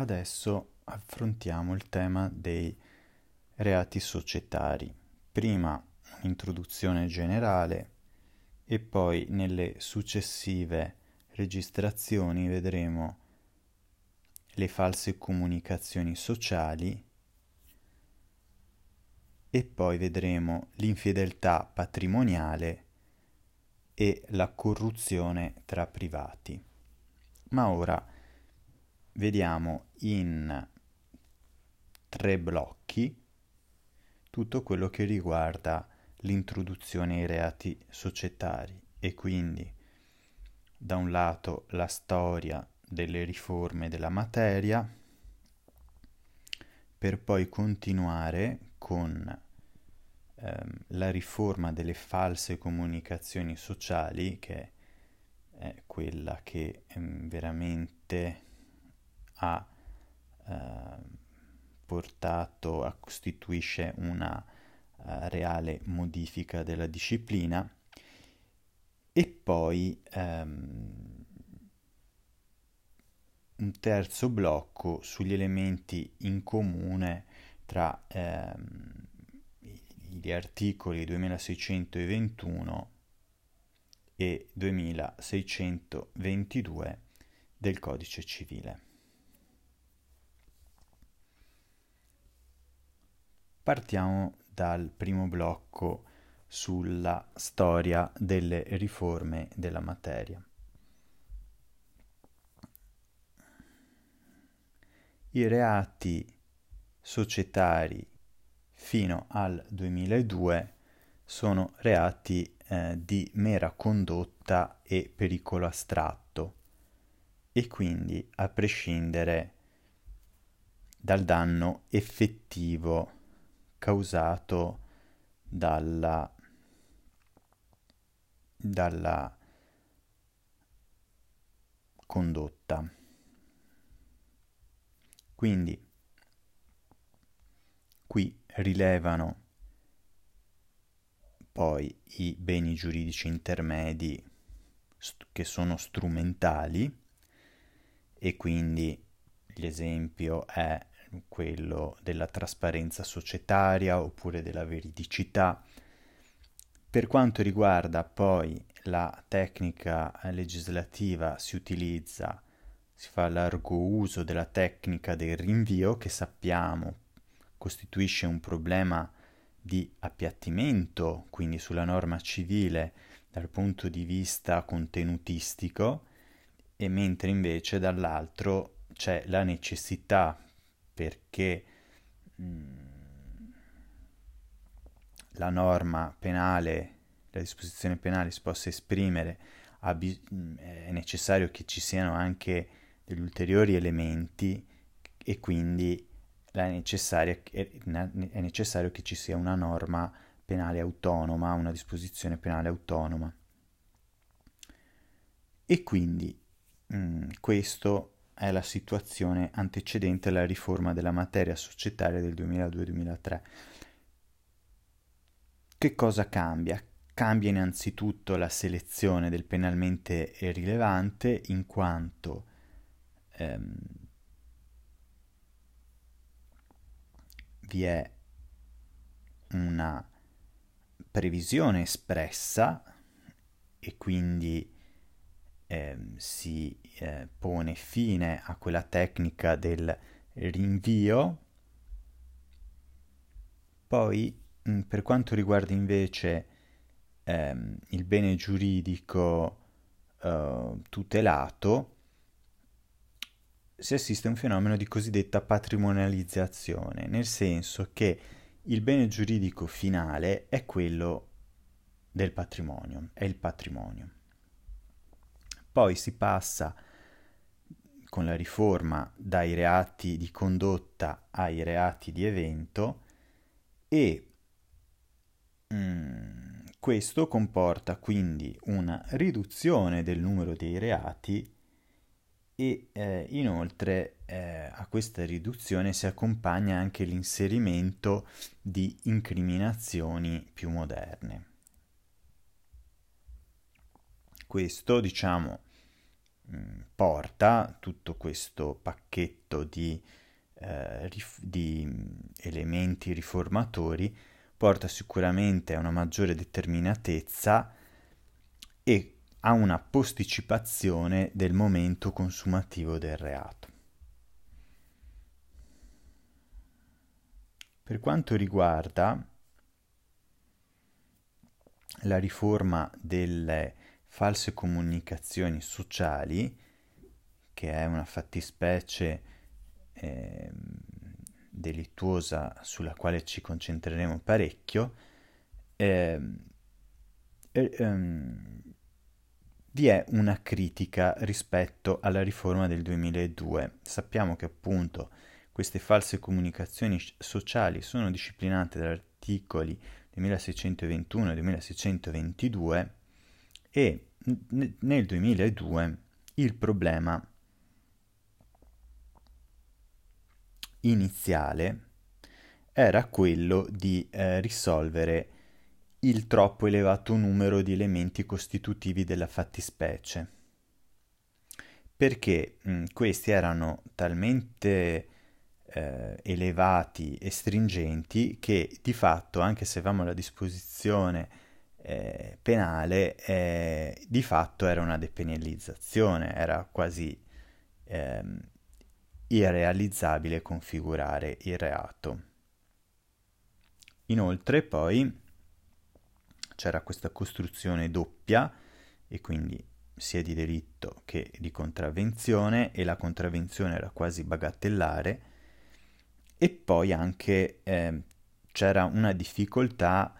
Adesso affrontiamo il tema dei reati societari. Prima un'introduzione generale e poi nelle successive registrazioni vedremo le false comunicazioni sociali e poi vedremo l'infedeltà patrimoniale e la corruzione tra privati. Ma ora vediamo in tre blocchi tutto quello che riguarda l'introduzione ai reati societari e quindi da un lato la storia delle riforme della materia per poi continuare con ehm, la riforma delle false comunicazioni sociali che è quella che ehm, veramente ha eh, portato, a, costituisce una uh, reale modifica della disciplina e poi um, un terzo blocco sugli elementi in comune tra um, gli articoli 2621 e 2622 del codice civile. Partiamo dal primo blocco sulla storia delle riforme della materia. I reati societari fino al 2002 sono reati eh, di mera condotta e pericolo astratto e quindi a prescindere dal danno effettivo causato dalla, dalla condotta. Quindi qui rilevano poi i beni giuridici intermedi st- che sono strumentali e quindi l'esempio è quello della trasparenza societaria oppure della veridicità. Per quanto riguarda poi la tecnica legislativa si utilizza, si fa largo uso della tecnica del rinvio che sappiamo costituisce un problema di appiattimento, quindi sulla norma civile dal punto di vista contenutistico, e mentre invece dall'altro c'è la necessità perché mm, la norma penale, la disposizione penale si possa esprimere, mm, è necessario che ci siano anche degli ulteriori elementi e quindi è necessario, è necessario che ci sia una norma penale autonoma, una disposizione penale autonoma. E quindi mh, mm, questo è la situazione antecedente alla riforma della materia societaria del 2002-2003. Che cosa cambia? Cambia innanzitutto la selezione del penalmente rilevante in quanto ehm, vi è una previsione espressa e quindi eh, si eh, pone fine a quella tecnica del rinvio. Poi, mh, mm, per quanto riguarda invece ehm, il bene giuridico eh, tutelato, si assiste a un fenomeno di cosiddetta patrimonializzazione, nel senso che il bene giuridico finale è quello del patrimonio, è il patrimonio. Poi si passa con la riforma dai reati di condotta ai reati di evento e mm, questo comporta quindi una riduzione del numero dei reati e eh, inoltre eh, a questa riduzione si accompagna anche l'inserimento di incriminazioni più moderne. Questo, diciamo, mh, porta tutto questo pacchetto di, eh, rif- di elementi riformatori, porta sicuramente a una maggiore determinatezza e a una posticipazione del momento consumativo del reato. Per quanto riguarda la riforma delle false comunicazioni sociali, che è una fattispecie eh, delittuosa sulla quale ci concentreremo parecchio, eh, eh, vi è una critica rispetto alla riforma del 2002. Sappiamo che appunto queste false comunicazioni sociali sono disciplinate dagli articoli 2621 e 2622 e nel 2002 il problema iniziale era quello di eh, risolvere il troppo elevato numero di elementi costitutivi della fattispecie, perché mh, questi erano talmente eh, elevati e stringenti che di fatto, anche se avevamo la disposizione eh, penale, eh, di fatto era una depenalizzazione, era quasi ehm, irrealizzabile configurare il reato. Inoltre poi c'era questa costruzione doppia e quindi sia di delitto che di contravvenzione e la contravvenzione era quasi bagatellare e poi anche eh, c'era una difficoltà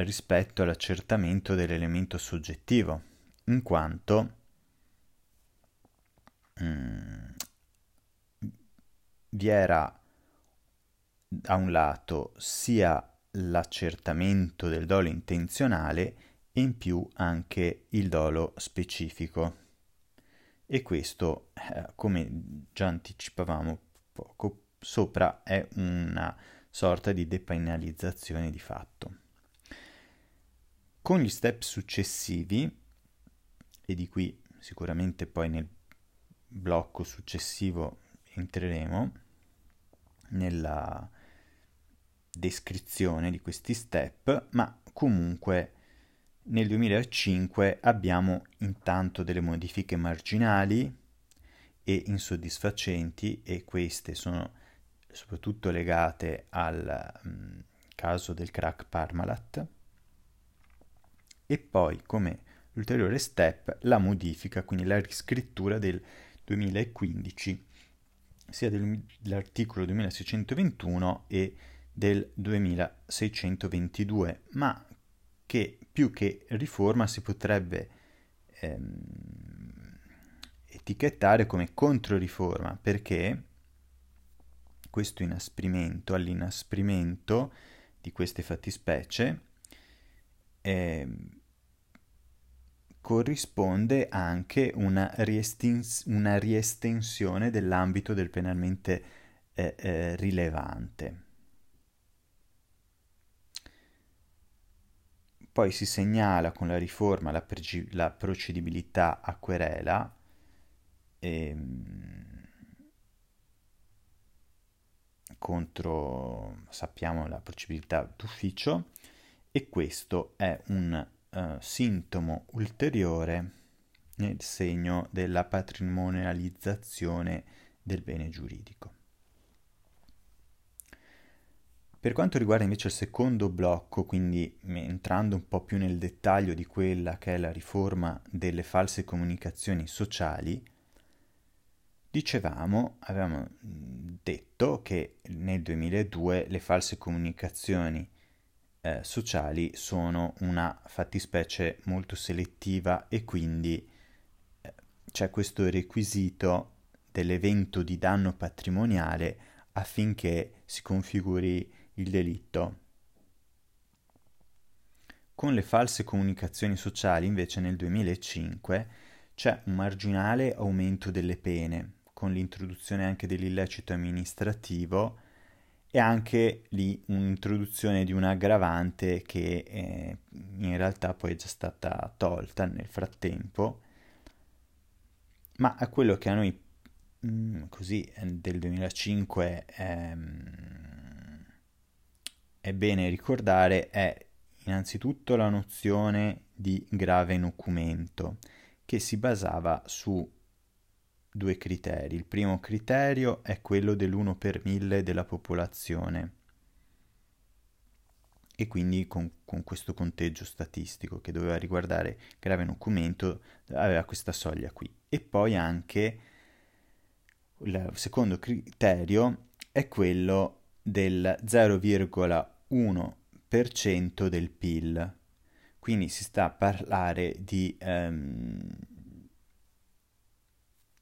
rispetto all'accertamento dell'elemento soggettivo, in quanto mm, vi era da un lato sia l'accertamento del dolo intenzionale e in più anche il dolo specifico. E questo, eh, come già anticipavamo poco sopra, è una sorta di depenalizzazione di fatto. Con gli step successivi, e di qui sicuramente poi nel blocco successivo entreremo, nella descrizione di questi step, ma comunque nel 2005 abbiamo intanto delle modifiche marginali e insoddisfacenti e queste sono soprattutto legate al um, caso del crack Parmalat e poi come ulteriore step la modifica, quindi la riscrittura del 2015 sia dell'articolo 2621 e del 2622, ma che più che riforma si potrebbe ehm, etichettare come controriforma, perché questo inasprimento, all'inasprimento di queste fattispecie, eh, corrisponde anche una, riestins- una riestensione dell'ambito del penalmente eh, eh, rilevante. Poi si segnala con la riforma la, pregi- la procedibilità a querela ehm, contro, sappiamo, la procedibilità d'ufficio e questo è un uh, sintomo ulteriore nel segno della patrimonializzazione del bene giuridico. Per quanto riguarda invece il secondo blocco, quindi entrando un po' più nel dettaglio di quella che è la riforma delle false comunicazioni sociali, dicevamo, avevamo detto che nel 2002 le false comunicazioni eh, sociali sono una fattispecie molto selettiva e quindi eh, c'è questo requisito dell'evento di danno patrimoniale affinché si configuri il delitto. Con le false comunicazioni sociali invece nel 2005 c'è un marginale aumento delle pene, con l'introduzione anche dell'illecito amministrativo e anche lì un'introduzione di un'aggravante che eh, in realtà poi è già stata tolta nel frattempo. Ma a quello che a noi mm, così del 2005 è, è bene ricordare è innanzitutto la nozione di grave nocumento che si basava su due criteri. Il primo criterio è quello dell'1 per mille della popolazione e quindi con, con, questo conteggio statistico che doveva riguardare grave nocumento aveva questa soglia qui. E poi anche il secondo criterio è quello del 0,1% del PIL. Quindi si sta a parlare di um,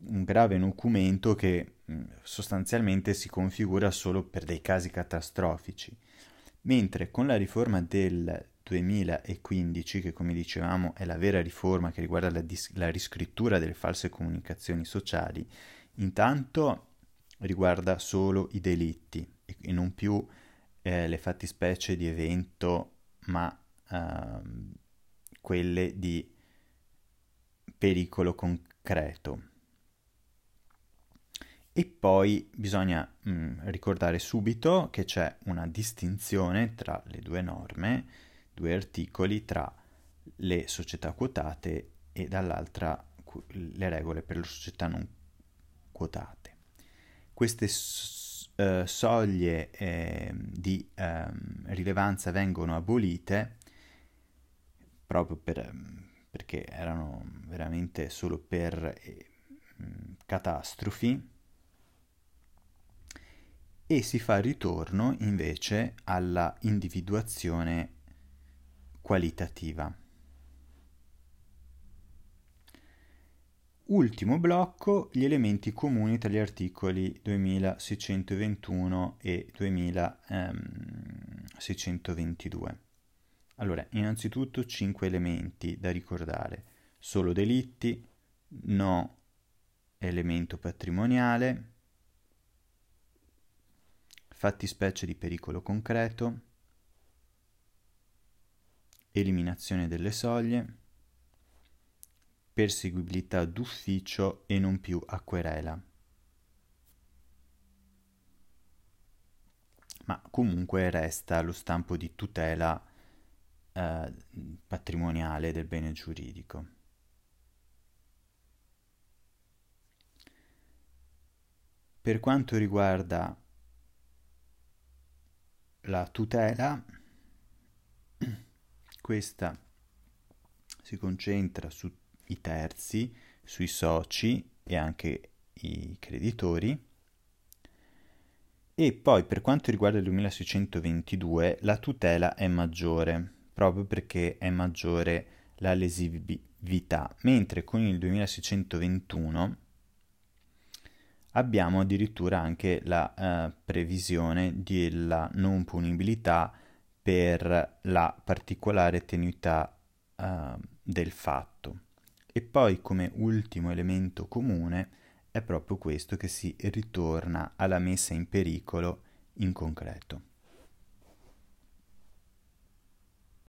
un grave nocumento che mm, sostanzialmente si configura solo per dei casi catastrofici, mentre con la riforma del 2015, che come dicevamo è la vera riforma che riguarda la, dis- la riscrittura delle false comunicazioni sociali, intanto riguarda solo i delitti e, non più eh, le fattispecie di evento, ma eh, quelle di pericolo concreto. E poi bisogna mh, mm, ricordare subito che c'è una distinzione tra le due norme, due articoli, tra le società quotate e dall'altra le regole per le società non quotate. Queste uh, soglie eh, di um, rilevanza vengono abolite proprio per, perché erano veramente solo per eh, catastrofi e si fa ritorno invece alla individuazione qualitativa. Ultimo blocco, gli elementi comuni tra gli articoli 2621 e 2622. Allora, innanzitutto 5 elementi da ricordare. Solo delitti, no elemento patrimoniale, fattispecie di pericolo concreto, eliminazione delle soglie, perseguibilità d'ufficio e non più a querela. Ma comunque resta lo stampo di tutela eh, patrimoniale del bene giuridico. Per quanto riguarda la tutela, questa si concentra sui terzi, sui soci e anche i creditori. E poi per quanto riguarda il 2622 la tutela è maggiore, proprio perché è maggiore la lesività, mentre con il 2621 abbiamo addirittura anche la eh, previsione della non punibilità per la particolare tenuità eh, del fatto. E poi come ultimo elemento comune è proprio questo che si ritorna alla messa in pericolo in concreto.